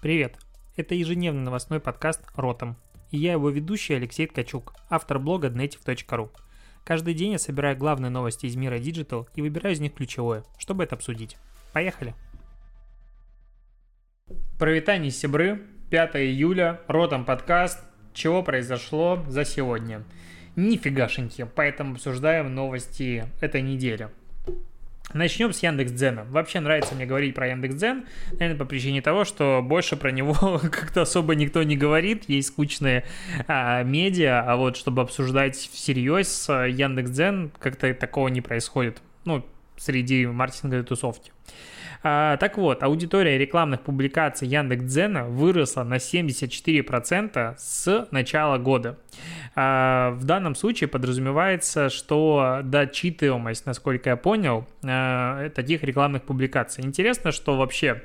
Привет! Это ежедневный новостной подкаст «Ротом». И я его ведущий Алексей Ткачук, автор блога dnetiv.ru. Каждый день я собираю главные новости из мира Digital и выбираю из них ключевое, чтобы это обсудить. Поехали! Провитание Сибры, 5 июля, Ротом подкаст. Чего произошло за сегодня? Нифигашеньки, поэтому обсуждаем новости этой недели. Начнем с Яндекс.Дзена. Вообще нравится мне говорить про Яндекс.Дзен, наверное, по причине того, что больше про него как-то особо никто не говорит, есть скучные а, медиа, а вот чтобы обсуждать всерьез Яндекс.Дзен, как-то такого не происходит, ну, среди маркетинговой тусовки. Так вот, аудитория рекламных публикаций Яндекс.Дзена выросла на 74% с начала года. А, в данном случае подразумевается, что дочитываемость, насколько я понял, а, таких рекламных публикаций. Интересно, что вообще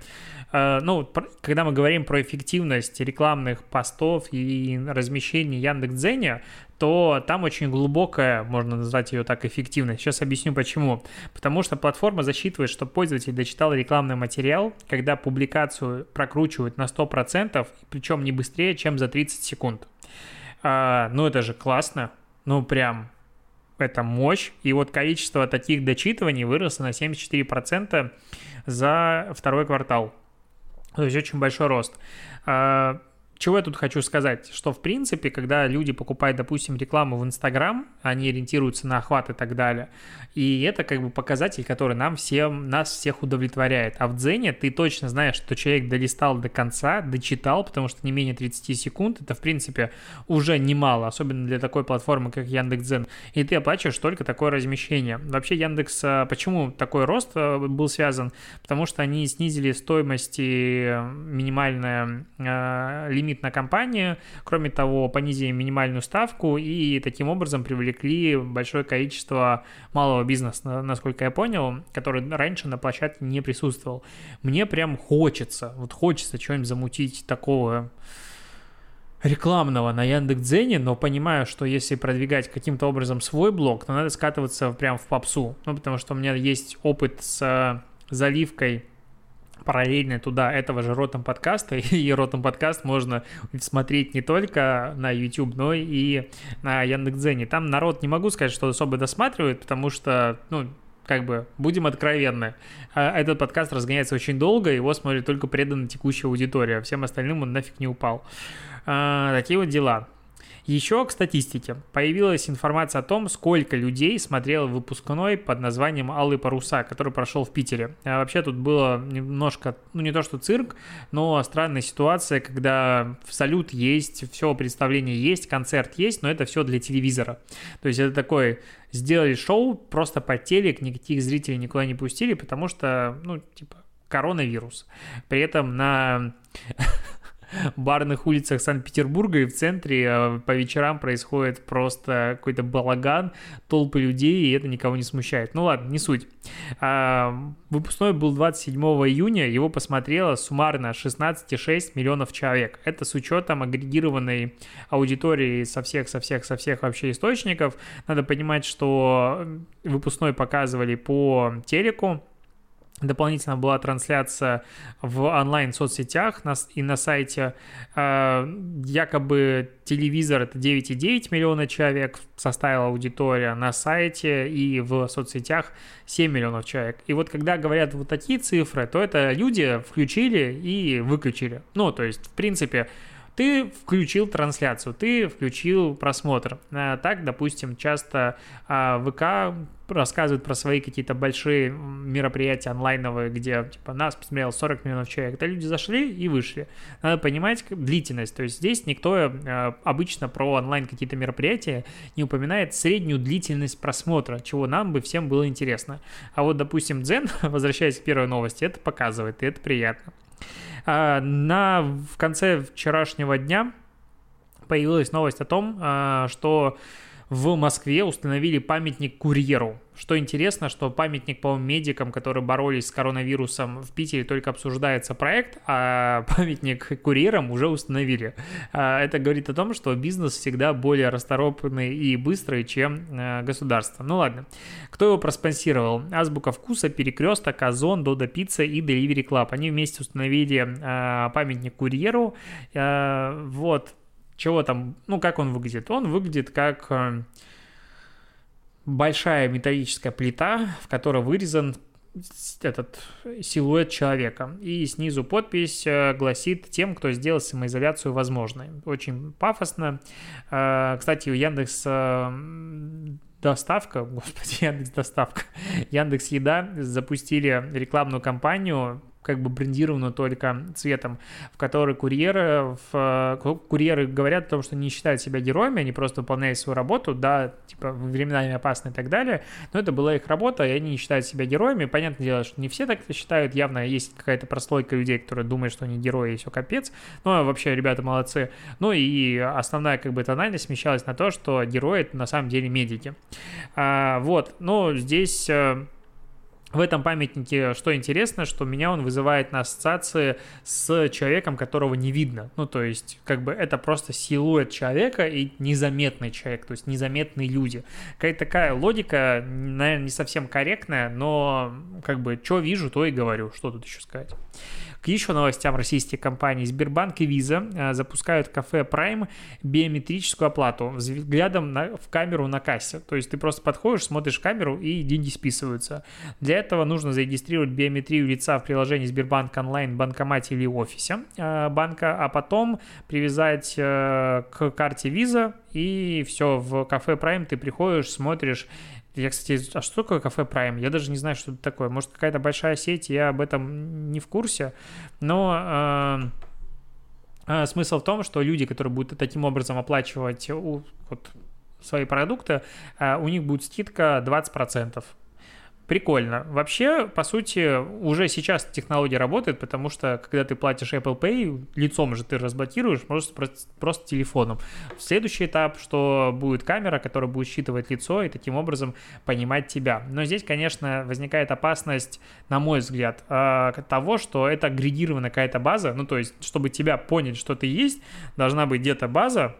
Э, ну, когда мы говорим про эффективность рекламных постов и размещений Яндекс.Дзене, то там очень глубокая, можно назвать ее так, эффективность. Сейчас объясню почему. Потому что платформа засчитывает, что пользователь дочитал рекламный материал, когда публикацию прокручивают на 100%, причем не быстрее, чем за 30 секунд. А, ну, это же классно. Ну, прям это мощь. И вот количество таких дочитываний выросло на 74% за второй квартал. То есть очень большой рост. Чего я тут хочу сказать? Что, в принципе, когда люди покупают, допустим, рекламу в Инстаграм, они ориентируются на охват и так далее, и это как бы показатель, который нам всем, нас всех удовлетворяет. А в Дзене ты точно знаешь, что человек долистал до конца, дочитал, потому что не менее 30 секунд, это, в принципе, уже немало, особенно для такой платформы, как Яндекс.Дзен, и ты оплачиваешь только такое размещение. Вообще Яндекс, а, почему такой рост а, был связан? Потому что они снизили стоимости минимальная лимит лимит на компанию, кроме того, понизили минимальную ставку и таким образом привлекли большое количество малого бизнеса, насколько я понял, который раньше на площадке не присутствовал. Мне прям хочется, вот хочется что-нибудь замутить такого рекламного на Яндекс.Дзене, но понимаю, что если продвигать каким-то образом свой блог, то надо скатываться прям в попсу. Ну, потому что у меня есть опыт с заливкой параллельно туда этого же Ротом подкаста, и Ротом подкаст можно смотреть не только на YouTube, но и на Яндекс.Дзене. Там народ не могу сказать, что особо досматривает, потому что, ну, как бы, будем откровенны, а, этот подкаст разгоняется очень долго, его смотрит только преданная текущая аудитория, всем остальным он нафиг не упал. А, такие вот дела. Еще к статистике. Появилась информация о том, сколько людей смотрел выпускной под названием «Алые паруса», который прошел в Питере. А вообще тут было немножко, ну не то что цирк, но странная ситуация, когда салют есть, все представление есть, концерт есть, но это все для телевизора. То есть это такой сделали шоу просто по телек, никаких зрителей никуда не пустили, потому что, ну, типа, коронавирус. При этом на барных улицах Санкт-Петербурга и в центре э, по вечерам происходит просто какой-то балаган, толпы людей, и это никого не смущает. Ну ладно, не суть. А, выпускной был 27 июня, его посмотрело суммарно 16,6 миллионов человек. Это с учетом агрегированной аудитории со всех, со всех, со всех вообще источников. Надо понимать, что выпускной показывали по телеку, Дополнительно была трансляция в онлайн-соцсетях и на сайте. А, якобы телевизор это 9,9 миллиона человек составила аудитория на сайте и в соцсетях 7 миллионов человек. И вот когда говорят вот такие цифры, то это люди включили и выключили. Ну, то есть, в принципе, ты включил трансляцию, ты включил просмотр. А, так, допустим, часто а, ВК рассказывают про свои какие-то большие мероприятия онлайновые, где типа нас посмотрел 40 миллионов человек. Это люди зашли и вышли. Надо понимать длительность. То есть здесь никто э, обычно про онлайн какие-то мероприятия не упоминает среднюю длительность просмотра, чего нам бы всем было интересно. А вот, допустим, Дзен, возвращаясь к первой новости, это показывает, и это приятно. А, на, в конце вчерашнего дня появилась новость о том, а, что в Москве установили памятник курьеру. Что интересно, что памятник, по-моему, медикам, которые боролись с коронавирусом в Питере, только обсуждается проект, а памятник курьерам уже установили. А, это говорит о том, что бизнес всегда более расторопный и быстрый, чем э, государство. Ну ладно. Кто его проспонсировал? Азбука вкуса, Перекресток, Озон, Додо Пицца и Delivery Club. Они вместе установили а, памятник курьеру. А, вот. Чего там? Ну, как он выглядит? Он выглядит как э, большая металлическая плита, в которой вырезан этот силуэт человека. И снизу подпись э, гласит тем, кто сделал самоизоляцию возможной. Очень пафосно. Э, кстати, у Яндекс доставка, господи, Яндекс доставка, Яндекс Еда запустили рекламную кампанию как бы брендировано только цветом, в который курьеры, в, курьеры говорят о том, что не считают себя героями, они просто выполняют свою работу, да, типа временами опасны и так далее, но это была их работа, и они не считают себя героями. Понятное дело, что не все так это считают, явно есть какая-то прослойка людей, которые думают, что они герои и все капец, но вообще ребята молодцы. Ну и основная как бы тональность смещалась на то, что герои это на самом деле медики. А, вот, но здесь э, в этом памятнике, что интересно, что меня он вызывает на ассоциации с человеком, которого не видно. Ну, то есть, как бы это просто силуэт человека и незаметный человек, то есть незаметные люди. Какая-то такая логика, наверное, не совсем корректная, но как бы что вижу, то и говорю. Что тут еще сказать? К еще новостям российских компаний. Сбербанк и Visa э, запускают кафе Prime биометрическую оплату взглядом на, в камеру на кассе. То есть ты просто подходишь, смотришь камеру и деньги списываются. Для этого нужно зарегистрировать биометрию лица в приложении Сбербанк онлайн, банкомате или офисе э, банка, а потом привязать э, к карте Visa и все, в кафе Prime ты приходишь, смотришь я, кстати, а что такое кафе Prime? Я даже не знаю, что это такое. Может, какая-то большая сеть, я об этом не в курсе. Но э, э, смысл в том, что люди, которые будут таким образом оплачивать у, вот, свои продукты, э, у них будет скидка 20% прикольно. Вообще, по сути, уже сейчас технология работает, потому что, когда ты платишь Apple Pay, лицом же ты разблокируешь, просто, просто телефоном. Следующий этап, что будет камера, которая будет считывать лицо и таким образом понимать тебя. Но здесь, конечно, возникает опасность, на мой взгляд, а, того, что это агрегированная какая-то база, ну, то есть, чтобы тебя понять, что ты есть, должна быть где-то база,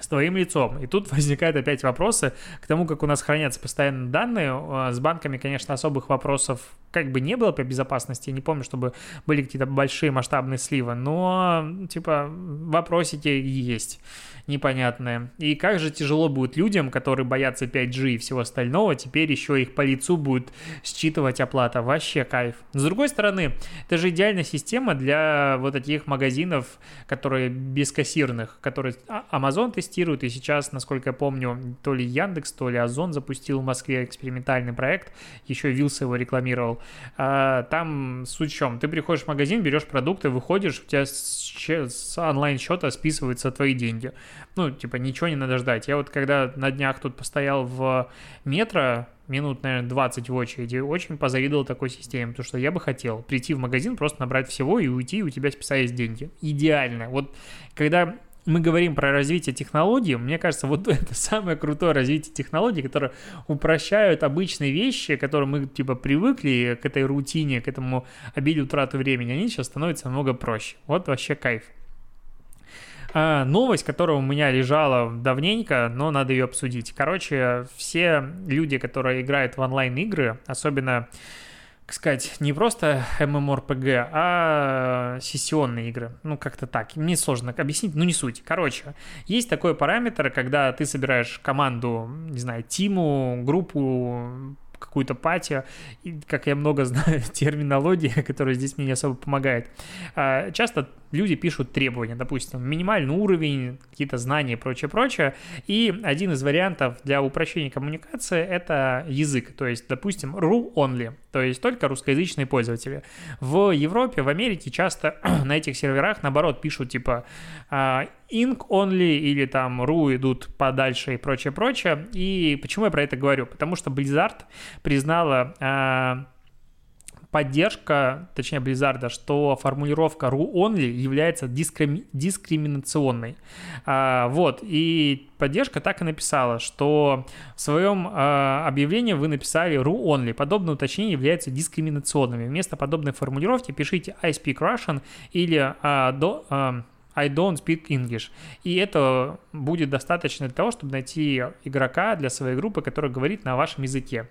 с твоим лицом. И тут возникают опять вопросы к тому, как у нас хранятся постоянно данные. А, с банками, конечно, особых вопросов как бы не было по безопасности. Я не помню, чтобы были какие-то большие масштабные сливы, но, типа, вопросики есть непонятные. И как же тяжело будет людям, которые боятся 5G и всего остального, теперь еще их по лицу будет считывать оплата. Вообще кайф. С другой стороны, это же идеальная система для вот таких магазинов, которые бескассирных, которые а, Amazon тестирует, и сейчас, насколько я помню, то ли Яндекс, то ли Озон запустил в Москве экспериментальный проект, еще Вилса его рекламировал. А, там суть в чем? Ты приходишь в магазин, берешь продукты, выходишь, у тебя с онлайн-счета списываются твои деньги ну, типа, ничего не надо ждать. Я вот когда на днях тут постоял в метро, минут, наверное, 20 в очереди, очень позавидовал такой системе, потому что я бы хотел прийти в магазин, просто набрать всего и уйти, и у тебя списались деньги. Идеально. Вот когда мы говорим про развитие технологий, мне кажется, вот это самое крутое развитие технологий, которое упрощают обычные вещи, к которым мы типа привыкли, к этой рутине, к этому обиде утраты времени, они сейчас становятся намного проще. Вот вообще кайф. А, новость, которая у меня лежала давненько, но надо ее обсудить. Короче, все люди, которые играют в онлайн-игры, особенно как сказать, не просто MMORPG, а сессионные игры. Ну, как-то так. Мне сложно объяснить, ну не суть. Короче, есть такой параметр, когда ты собираешь команду, не знаю, тиму, группу какую-то пати, как я много знаю терминологии, которая здесь мне не особо помогает. А, часто люди пишут требования, допустим, минимальный уровень, какие-то знания и прочее, прочее. И один из вариантов для упрощения коммуникации — это язык, то есть, допустим, ru only, то есть только русскоязычные пользователи. В Европе, в Америке часто на этих серверах, наоборот, пишут типа а, ink only или там ru идут подальше и прочее, прочее. И почему я про это говорю? Потому что Blizzard признала а, поддержка, точнее Blizzard, что формулировка ru only является дискрими- дискриминационной. А, вот, и поддержка так и написала, что в своем а, объявлении вы написали ru only. Подобные уточнения являются дискриминационными. Вместо подобной формулировки пишите I speak Russian или а, до, а, I don't speak English. И это будет достаточно для того, чтобы найти игрока для своей группы, который говорит на вашем языке.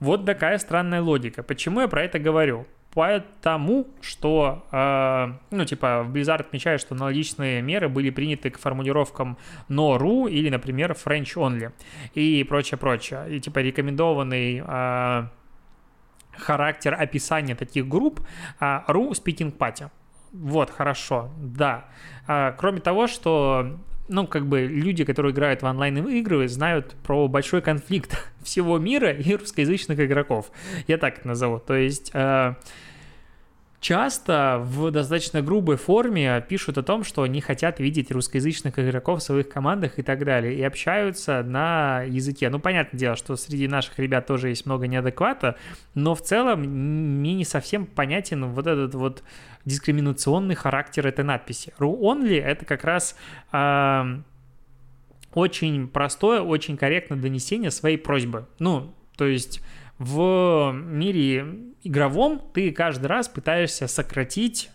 Вот такая странная логика. Почему я про это говорю? Потому что, э, ну, типа, в Blizzard отмечают, что аналогичные меры были приняты к формулировкам no-ru или, например, French only и прочее, прочее. И, типа, рекомендованный э, характер описания таких групп э, ru speaking party. Вот, хорошо, да. А, кроме того, что ну, как бы люди, которые играют в онлайн-игры, знают про большой конфликт всего мира и русскоязычных игроков. Я так это назову. То есть э, часто в достаточно грубой форме пишут о том, что они хотят видеть русскоязычных игроков в своих командах и так далее, и общаются на языке. Ну, понятное дело, что среди наших ребят тоже есть много неадеквата, но в целом мне не совсем понятен вот этот вот дискриминационный характер этой надписи. Ru only это как раз э, очень простое, очень корректное донесение своей просьбы. Ну, то есть в мире игровом ты каждый раз пытаешься сократить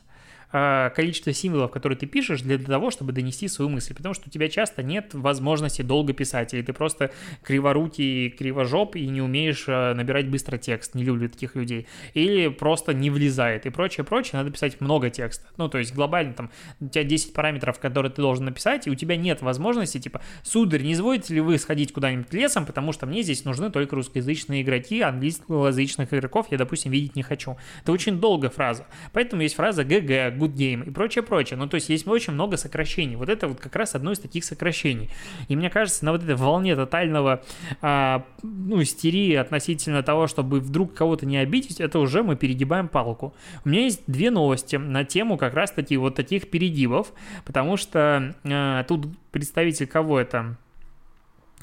количество символов, которые ты пишешь, для того, чтобы донести свою мысль. Потому что у тебя часто нет возможности долго писать, или ты просто криворукий, кривожоп и не умеешь э, набирать быстро текст. Не люблю таких людей. Или просто не влезает и прочее, прочее. Надо писать много текста. Ну, то есть глобально там у тебя 10 параметров, которые ты должен написать, и у тебя нет возможности, типа, сударь, не изволите ли вы сходить куда-нибудь лесом, потому что мне здесь нужны только русскоязычные игроки, английскоязычных игроков я, допустим, видеть не хочу. Это очень долгая фраза. Поэтому есть фраза ГГ, good game и прочее, прочее. Ну, то есть есть очень много сокращений. Вот это вот как раз одно из таких сокращений. И мне кажется, на вот этой волне тотального, а, ну, истерии относительно того, чтобы вдруг кого-то не обидеть, это уже мы перегибаем палку. У меня есть две новости на тему как раз-таки вот таких перегибов, потому что а, тут представитель кого это?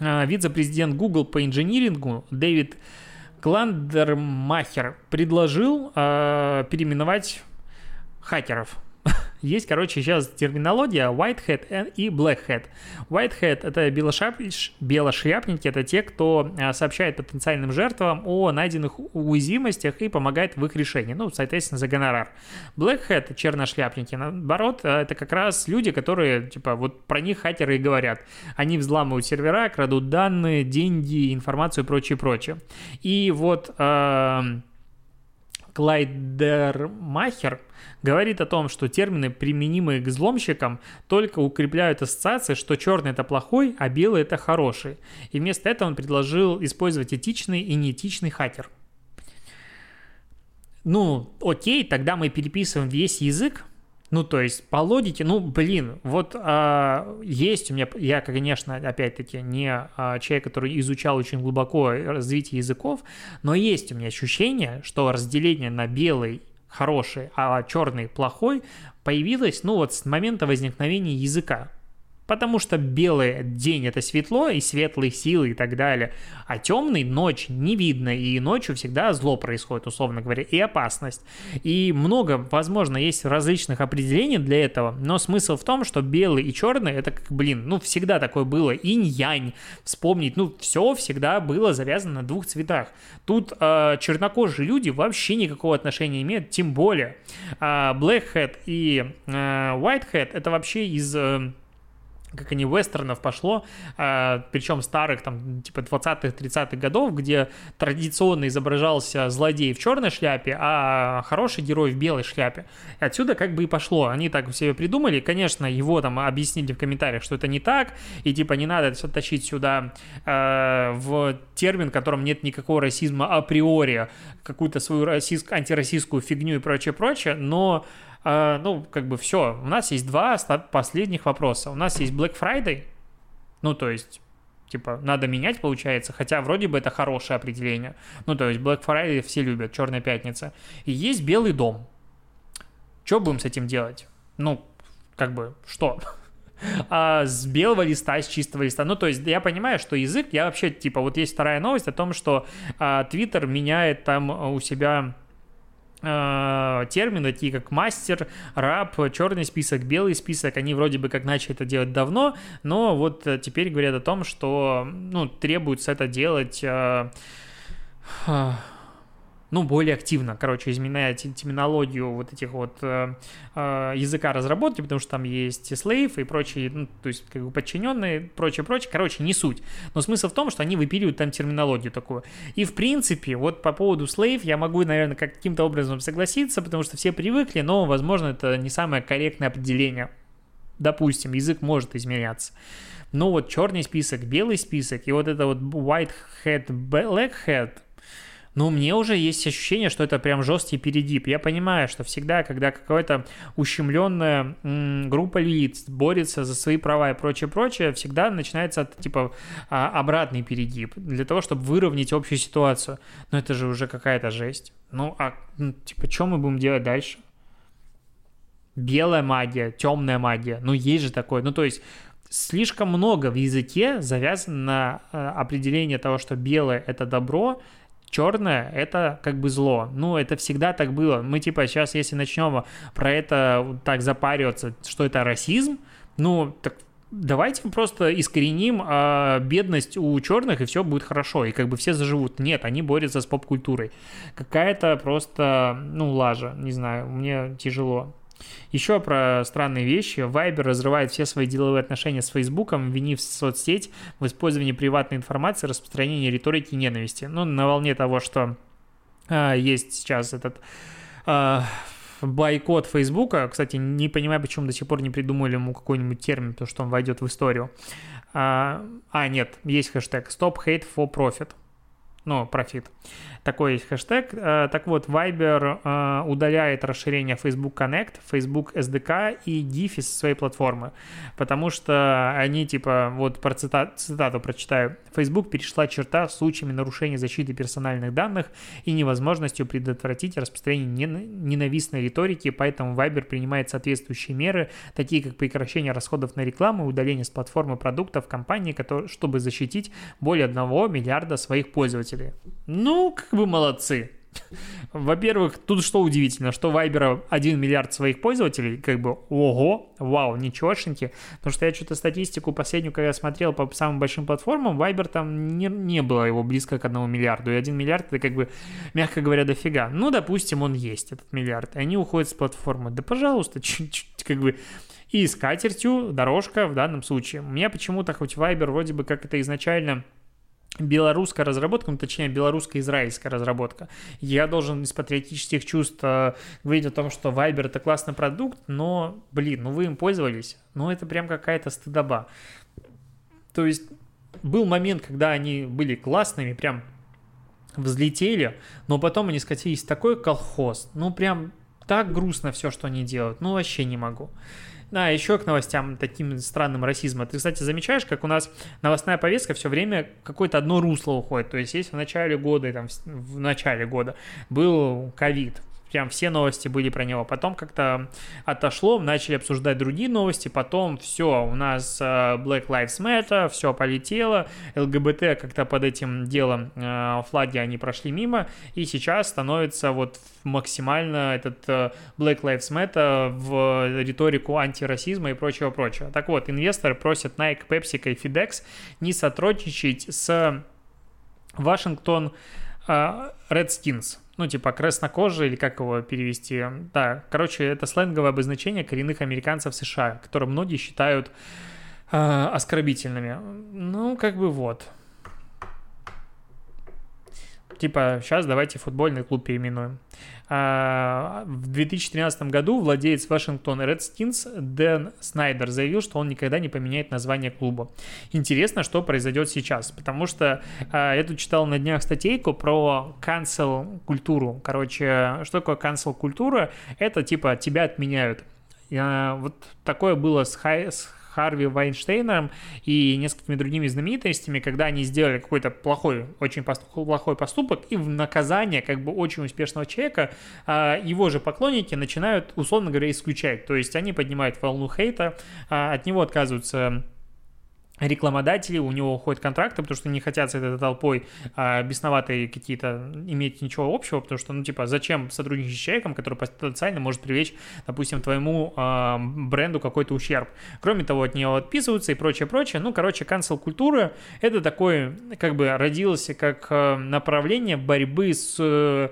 А, вице-президент Google по инжинирингу Дэвид Кландермахер предложил э, переименовать хакеров. Есть, короче, сейчас терминология white hat и black hat. White hat — это белошап... белошляпники, это те, кто а, сообщает потенциальным жертвам о найденных уязвимостях и помогает в их решении, ну, соответственно, за гонорар. Black hat — черношляпники, наоборот, а, это как раз люди, которые, типа, вот про них хакеры и говорят. Они взламывают сервера, крадут данные, деньги, информацию и прочее, прочее. И вот... Э, Клайдермахер говорит о том, что термины, применимые к взломщикам, только укрепляют ассоциации, что черный это плохой, а белый это хороший. И вместо этого он предложил использовать этичный и неэтичный хакер. Ну, окей, тогда мы переписываем весь язык, ну, то есть, по логике, ну, блин, вот а, есть у меня, я, конечно, опять-таки, не а, человек, который изучал очень глубоко развитие языков, но есть у меня ощущение, что разделение на белый хороший, а черный плохой появилось, ну, вот с момента возникновения языка потому что белый день это светло и светлые силы и так далее, а темный ночь не видно, и ночью всегда зло происходит, условно говоря, и опасность. И много, возможно, есть различных определений для этого, но смысл в том, что белый и черный это как, блин, ну всегда такое было, инь-янь, вспомнить, ну все всегда было завязано на двух цветах. Тут э, чернокожие люди вообще никакого отношения не имеют, тем более э, Black Hat и э, White Hat это вообще из... Э, как они вестернов пошло, э, причем старых, там, типа 20-х, 30-х годов, где традиционно изображался злодей в черной шляпе, а хороший герой в белой шляпе. И отсюда как бы и пошло. Они так себе придумали, конечно, его там объяснили в комментариях, что это не так, и типа не надо все тащить сюда э, в термин, в котором нет никакого расизма априори, какую-то свою расист, антироссийскую фигню и прочее, прочее, но а, ну, как бы все. У нас есть два последних вопроса. У нас есть Black Friday, ну, то есть типа, надо менять, получается, хотя вроде бы это хорошее определение. Ну, то есть Black Friday все любят, Черная пятница. И есть Белый дом. Что будем с этим делать? Ну, как бы, что? а, с белого листа, с чистого листа. Ну, то есть я понимаю, что язык, я вообще, типа, вот есть вторая новость о том, что а, Twitter меняет там у себя термины, такие как мастер, раб, черный список, белый список, они вроде бы как начали это делать давно, но вот э, теперь говорят о том, что ну, требуется это делать э, ну, более активно, короче, изменяя терминологию вот этих вот э, э, языка разработки, потому что там есть слейв и прочие, ну, то есть как бы подчиненные, прочее, прочее, короче, не суть. Но смысл в том, что они выпиливают там терминологию такую. И, в принципе, вот по поводу слейв я могу, наверное, каким-то образом согласиться, потому что все привыкли, но, возможно, это не самое корректное определение. Допустим, язык может изменяться. Но вот черный список, белый список и вот это вот white hat, black hat – но мне уже есть ощущение, что это прям жесткий перегиб. Я понимаю, что всегда, когда какая-то ущемленная группа лиц борется за свои права и прочее-прочее, всегда начинается типа а, обратный перегиб для того, чтобы выровнять общую ситуацию. Но это же уже какая-то жесть. Ну, а ну, типа, что мы будем делать дальше? Белая магия, темная магия. Ну, есть же такое. Ну, то есть, слишком много в языке завязано на определение того, что белое это добро, черное — это как бы зло. Ну, это всегда так было. Мы, типа, сейчас, если начнем про это так запариваться, что это расизм, ну, так давайте просто искореним а, бедность у черных, и все будет хорошо, и как бы все заживут. Нет, они борются с поп-культурой. Какая-то просто, ну, лажа, не знаю, мне тяжело. Еще про странные вещи. Viber разрывает все свои деловые отношения с Facebook, винив соцсеть в использовании приватной информации, распространении риторики ненависти. Ну, на волне того, что а, есть сейчас этот а, бойкот Фейсбука. Кстати, не понимаю, почему до сих пор не придумали ему какой-нибудь термин, потому что он войдет в историю. А, а нет, есть хэштег Stop Hate for Profit. Ну, профит такой есть хэштег. Э, так вот, Viber э, удаляет расширение Facebook Connect, Facebook SDK и Giphy со своей платформы, потому что они, типа, вот про цитату, цитату прочитаю, Facebook перешла черта с случаями нарушения защиты персональных данных и невозможностью предотвратить распространение ненавистной риторики, поэтому Viber принимает соответствующие меры, такие как прекращение расходов на рекламу и удаление с платформы продуктов компании, чтобы защитить более 1 миллиарда своих пользователей. Ну, как вы молодцы. Во-первых, тут что удивительно, что Viber 1 миллиард своих пользователей, как бы, ого, вау, ничегошеньки. Потому что я что-то статистику последнюю, когда смотрел по самым большим платформам, Viber там не, не было его близко к 1 миллиарду. И 1 миллиард это как бы, мягко говоря, дофига. Ну, допустим, он есть, этот миллиард. И они уходят с платформы. Да, пожалуйста, чуть-чуть, как бы, и с катертью дорожка в данном случае. У меня почему-то хоть Viber вроде бы как это изначально белорусская разработка, ну, точнее, белорусско-израильская разработка. Я должен из патриотических чувств э, говорить о том, что Viber это классный продукт, но, блин, ну вы им пользовались, ну это прям какая-то стыдоба. То есть был момент, когда они были классными, прям взлетели, но потом они скатились в такой колхоз, ну прям так грустно все, что они делают, ну вообще не могу. Да, еще к новостям таким странным расизма. Ты, кстати, замечаешь, как у нас новостная повестка все время какое-то одно русло уходит. То есть, есть в начале года, там, в начале года был ковид, прям все новости были про него. Потом как-то отошло, начали обсуждать другие новости, потом все, у нас э, Black Lives Matter, все полетело, ЛГБТ как-то под этим делом э, флаги они прошли мимо, и сейчас становится вот максимально этот э, Black Lives Matter в риторику антирасизма и прочего-прочего. Так вот, инвесторы просят Nike, PepsiCo и FedEx не сотрудничать с Вашингтон Redskins ну, типа краснокожие, или как его перевести. Да, короче, это сленговое обозначение коренных американцев США, которые многие считают э, оскорбительными. Ну, как бы вот. Типа, сейчас давайте футбольный клуб переименуем. А, в 2013 году владелец Вашингтон Redskins Дэн Снайдер заявил, что он никогда не поменяет название клуба. Интересно, что произойдет сейчас, потому что а, я тут читал на днях статейку про cancel культуру. Короче, что такое cancel культура? Это типа тебя отменяют. Вот такое было с, Хай, с Харви Вайнштейном и несколькими другими знаменитостями, когда они сделали какой-то плохой, очень плохой поступок, и в наказание как бы очень успешного человека а, его же поклонники начинают, условно говоря, исключать. То есть они поднимают волну хейта, а, от него отказываются рекламодатели, у него уходят контракты, потому что не хотят с этой толпой а, бесноватые какие-то иметь ничего общего, потому что, ну, типа, зачем сотрудничать с человеком, который потенциально может привлечь, допустим, твоему а, бренду какой-то ущерб. Кроме того, от него отписываются и прочее, прочее. Ну, короче, cancel культура это такой, как бы, родился как а, направление борьбы с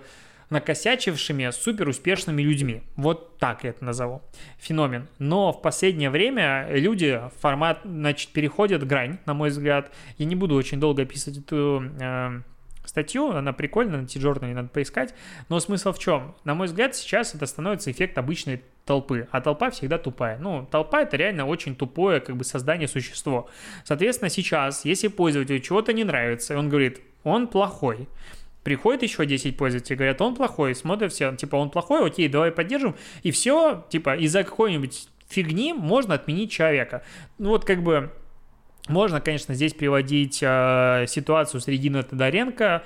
накосячившими супер успешными людьми. Вот так я это назову. Феномен. Но в последнее время люди формат, значит, переходят грань, на мой взгляд. Я не буду очень долго описывать эту э, статью, она прикольная, на T-Journal надо поискать. Но смысл в чем? На мой взгляд, сейчас это становится эффект обычной толпы, а толпа всегда тупая. Ну, толпа это реально очень тупое как бы создание существо. Соответственно, сейчас, если пользователю чего-то не нравится, он говорит, он плохой, Приходит еще 10 пользователей, говорят, он плохой, смотрят все, типа, он плохой, окей, давай поддержим, и все, типа, из-за какой-нибудь фигни можно отменить человека. Ну вот как бы можно, конечно, здесь приводить э, ситуацию с Региной Тодоренко,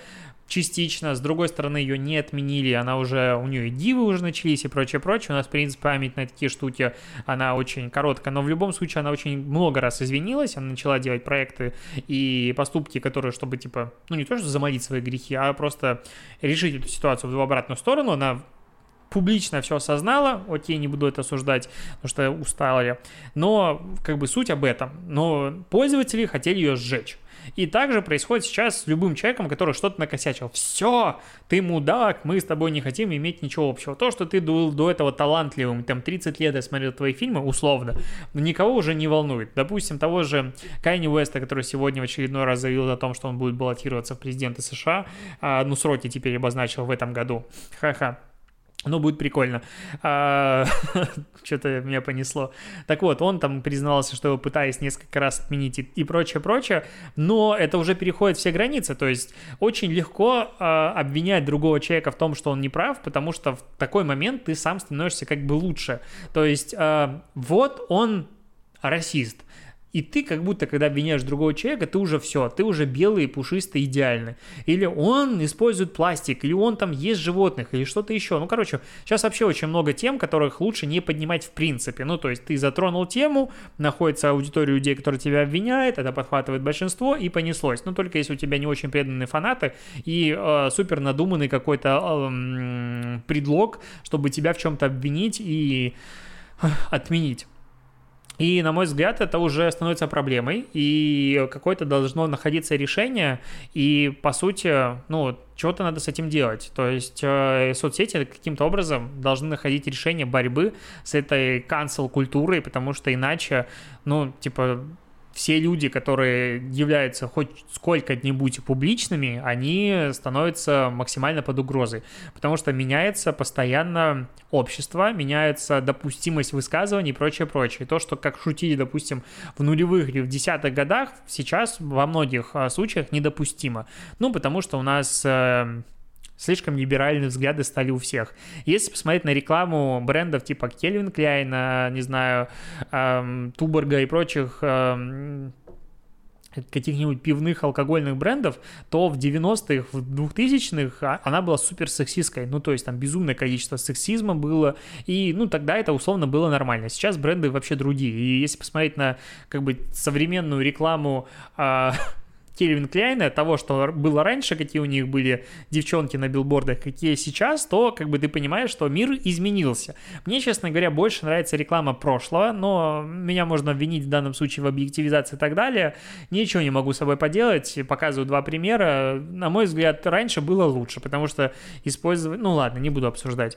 частично, с другой стороны ее не отменили, она уже, у нее и дивы уже начались и прочее, прочее, у нас, в принципе, память на такие штуки, она очень короткая, но в любом случае она очень много раз извинилась, она начала делать проекты и поступки, которые, чтобы, типа, ну не то, что замолить свои грехи, а просто решить эту ситуацию в обратную сторону, она публично все осознала, окей, не буду это осуждать, потому что устали, но как бы суть об этом, но пользователи хотели ее сжечь. И также происходит сейчас с любым человеком, который что-то накосячил. Все, ты мудак, мы с тобой не хотим иметь ничего общего. То, что ты был до этого талантливым, там 30 лет я смотрел твои фильмы, условно, никого уже не волнует. Допустим, того же Кайни Уэста, который сегодня в очередной раз заявил о том, что он будет баллотироваться в президенты США, а, ну, сроки теперь обозначил в этом году. Ха-ха. Ну, будет прикольно. А, Что-то меня понесло. Так вот, он там признался, что его пытаясь несколько раз отменить и, прочее, прочее, но это уже переходит все границы. То есть очень легко а, обвинять другого человека в том, что он не прав, потому что в такой момент ты сам становишься как бы лучше. То есть а, вот он расист. И ты как будто, когда обвиняешь другого человека, ты уже все, ты уже белый, пушистый, идеальный. Или он использует пластик, или он там ест животных, или что-то еще. Ну, короче, сейчас вообще очень много тем, которых лучше не поднимать в принципе. Ну, то есть ты затронул тему, находится аудитория людей, которые тебя обвиняют, это подхватывает большинство, и понеслось. Ну, только если у тебя не очень преданные фанаты и э, супер надуманный какой-то э, предлог, чтобы тебя в чем-то обвинить и э, отменить. И, на мой взгляд, это уже становится проблемой, и какое-то должно находиться решение, и, по сути, ну, чего-то надо с этим делать. То есть э, соцсети каким-то образом должны находить решение борьбы с этой cancel-культурой, потому что иначе, ну, типа, все люди, которые являются хоть сколько-нибудь публичными, они становятся максимально под угрозой, потому что меняется постоянно общество, меняется допустимость высказываний и прочее, прочее. То, что как шутили, допустим, в нулевых или в десятых годах, сейчас во многих а, случаях недопустимо. Ну, потому что у нас э, слишком либеральные взгляды стали у всех. Если посмотреть на рекламу брендов типа Кельвин Кляйна, не знаю, эм, Туборга и прочих эм, каких-нибудь пивных алкогольных брендов, то в 90-х, в 2000-х она была супер сексистской, ну, то есть там безумное количество сексизма было, и, ну, тогда это условно было нормально. Сейчас бренды вообще другие, и если посмотреть на, как бы, современную рекламу э, Кельвин Кляйна, того, что было раньше, какие у них были девчонки на билбордах, какие сейчас, то как бы ты понимаешь, что мир изменился. Мне, честно говоря, больше нравится реклама прошлого, но меня можно обвинить в данном случае в объективизации и так далее. Ничего не могу с собой поделать, показываю два примера. На мой взгляд, раньше было лучше, потому что использовать... Ну ладно, не буду обсуждать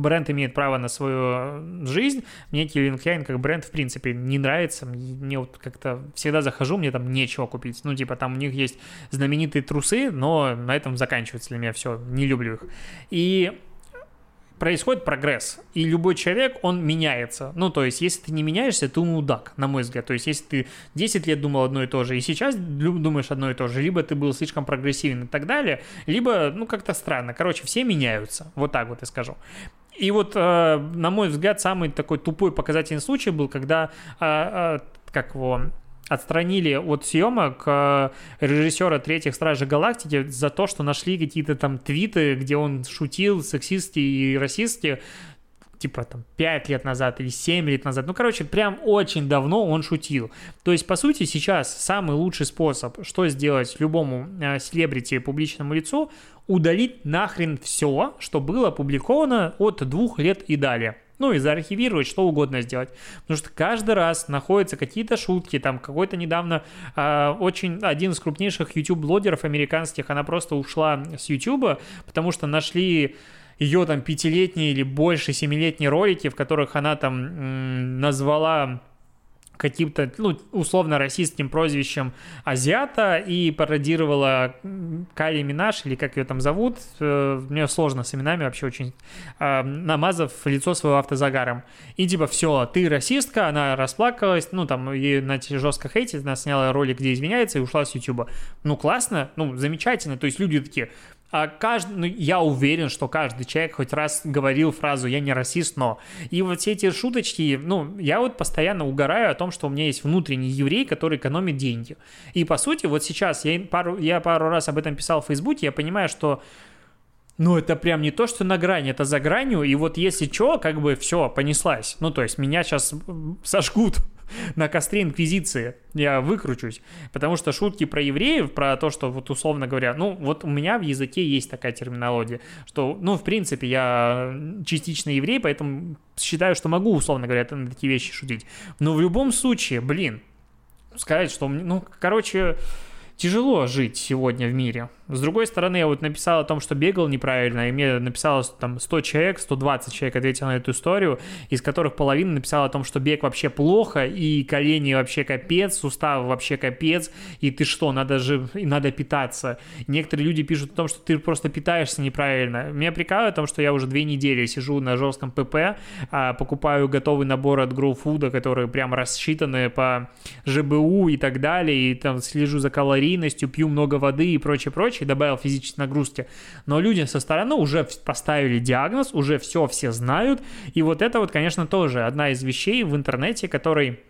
бренд имеет право на свою жизнь. Мне Кевин Кляйн как бренд, в принципе, не нравится. Мне вот как-то всегда захожу, мне там нечего купить. Ну, типа, там у них есть знаменитые трусы, но на этом заканчивается для меня все. Не люблю их. И происходит прогресс, и любой человек, он меняется. Ну, то есть, если ты не меняешься, ты мудак, на мой взгляд. То есть, если ты 10 лет думал одно и то же, и сейчас думаешь одно и то же, либо ты был слишком прогрессивен и так далее, либо, ну, как-то странно. Короче, все меняются. Вот так вот я скажу. И вот, э, на мой взгляд, самый такой тупой показательный случай был, когда, э, э, как его, отстранили от съемок режиссера третьих Стражей Галактики за то, что нашли какие-то там твиты, где он шутил сексистски и расистски типа там 5 лет назад или 7 лет назад. Ну, короче, прям очень давно он шутил. То есть, по сути, сейчас самый лучший способ, что сделать любому э, селебрити, публичному лицу, удалить нахрен все, что было опубликовано от двух лет и далее. Ну и заархивировать, что угодно сделать. Потому что каждый раз находятся какие-то шутки, там какой-то недавно э, очень один из крупнейших YouTube-блогеров американских, она просто ушла с YouTube, потому что нашли ее там пятилетние или больше семилетние ролики, в которых она там назвала каким-то, ну, условно расистским прозвищем азиата и пародировала Кали Минаш, или как ее там зовут, э, мне сложно с именами вообще очень, э, намазав лицо своего автозагаром. И типа, все, ты расистка, она расплакалась, ну, там, и на жестко хейтит, она сняла ролик, где извиняется, и ушла с Ютуба. Ну, классно, ну, замечательно, то есть люди такие, а каждый, ну, я уверен, что каждый человек хоть раз говорил фразу «я не расист, но». И вот все эти шуточки, ну, я вот постоянно угораю о том, что у меня есть внутренний еврей, который экономит деньги. И, по сути, вот сейчас я пару, я пару раз об этом писал в Фейсбуке, я понимаю, что ну, это прям не то, что на грани, это за гранью, и вот если что, как бы все, понеслась. Ну, то есть меня сейчас сожгут на костре инквизиции, я выкручусь, потому что шутки про евреев, про то, что вот условно говоря, ну вот у меня в языке есть такая терминология, что, ну в принципе я частично еврей, поэтому считаю, что могу условно говоря на такие вещи шутить, но в любом случае, блин, сказать, что, ну короче, тяжело жить сегодня в мире. С другой стороны, я вот написал о том, что бегал неправильно, и мне написало там 100 человек, 120 человек ответил на эту историю, из которых половина написала о том, что бег вообще плохо, и колени вообще капец, суставы вообще капец, и ты что, надо же, и надо питаться. Некоторые люди пишут о том, что ты просто питаешься неправильно. Меня прикалывает о том, что я уже две недели сижу на жестком ПП, а, покупаю готовый набор от GrowFood, которые прям рассчитаны по ЖБУ и так далее, и там слежу за калорийностью, пью много воды и прочее, прочее прочее, добавил физической нагрузки. Но люди со стороны уже поставили диагноз, уже все все знают. И вот это вот, конечно, тоже одна из вещей в интернете, который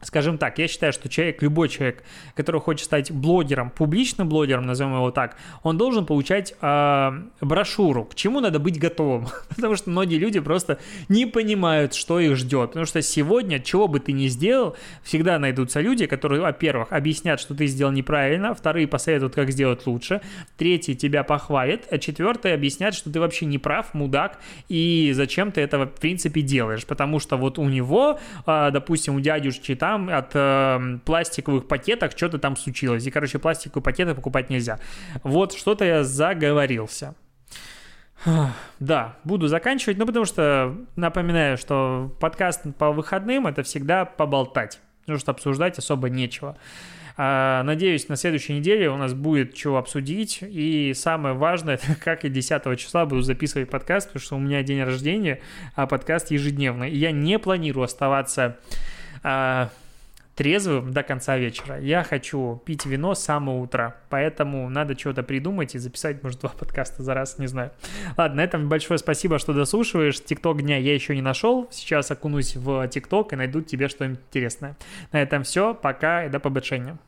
Скажем так, я считаю, что человек, любой человек, который хочет стать блогером, публичным блогером, назовем его так, он должен получать э, брошюру, к чему надо быть готовым. Потому что многие люди просто не понимают, что их ждет. Потому что сегодня, чего бы ты ни сделал, всегда найдутся люди, которые, во-первых, объяснят, что ты сделал неправильно, вторые посоветуют, как сделать лучше, третьи тебя похвалят, а четвертые объяснят, что ты вообще не прав, мудак, и зачем ты этого, в принципе, делаешь. Потому что вот у него, э, допустим, у дядюшки там там от э, пластиковых пакетов что-то там случилось. И, короче, пластиковые пакеты покупать нельзя. Вот что-то я заговорился. Да, буду заканчивать, ну потому что напоминаю, что подкаст по выходным это всегда поболтать, потому что обсуждать особо нечего. А, надеюсь, на следующей неделе у нас будет чего обсудить. И самое важное, это как я 10 числа буду записывать подкаст, потому что у меня день рождения, а подкаст ежедневный. И я не планирую оставаться а, трезвым до конца вечера. Я хочу пить вино с самого утра, поэтому надо что-то придумать и записать, может, два подкаста за раз, не знаю. Ладно, на этом большое спасибо, что дослушиваешь. Тикток дня я еще не нашел, сейчас окунусь в Тикток и найду тебе что-нибудь интересное. На этом все, пока и до побольшения.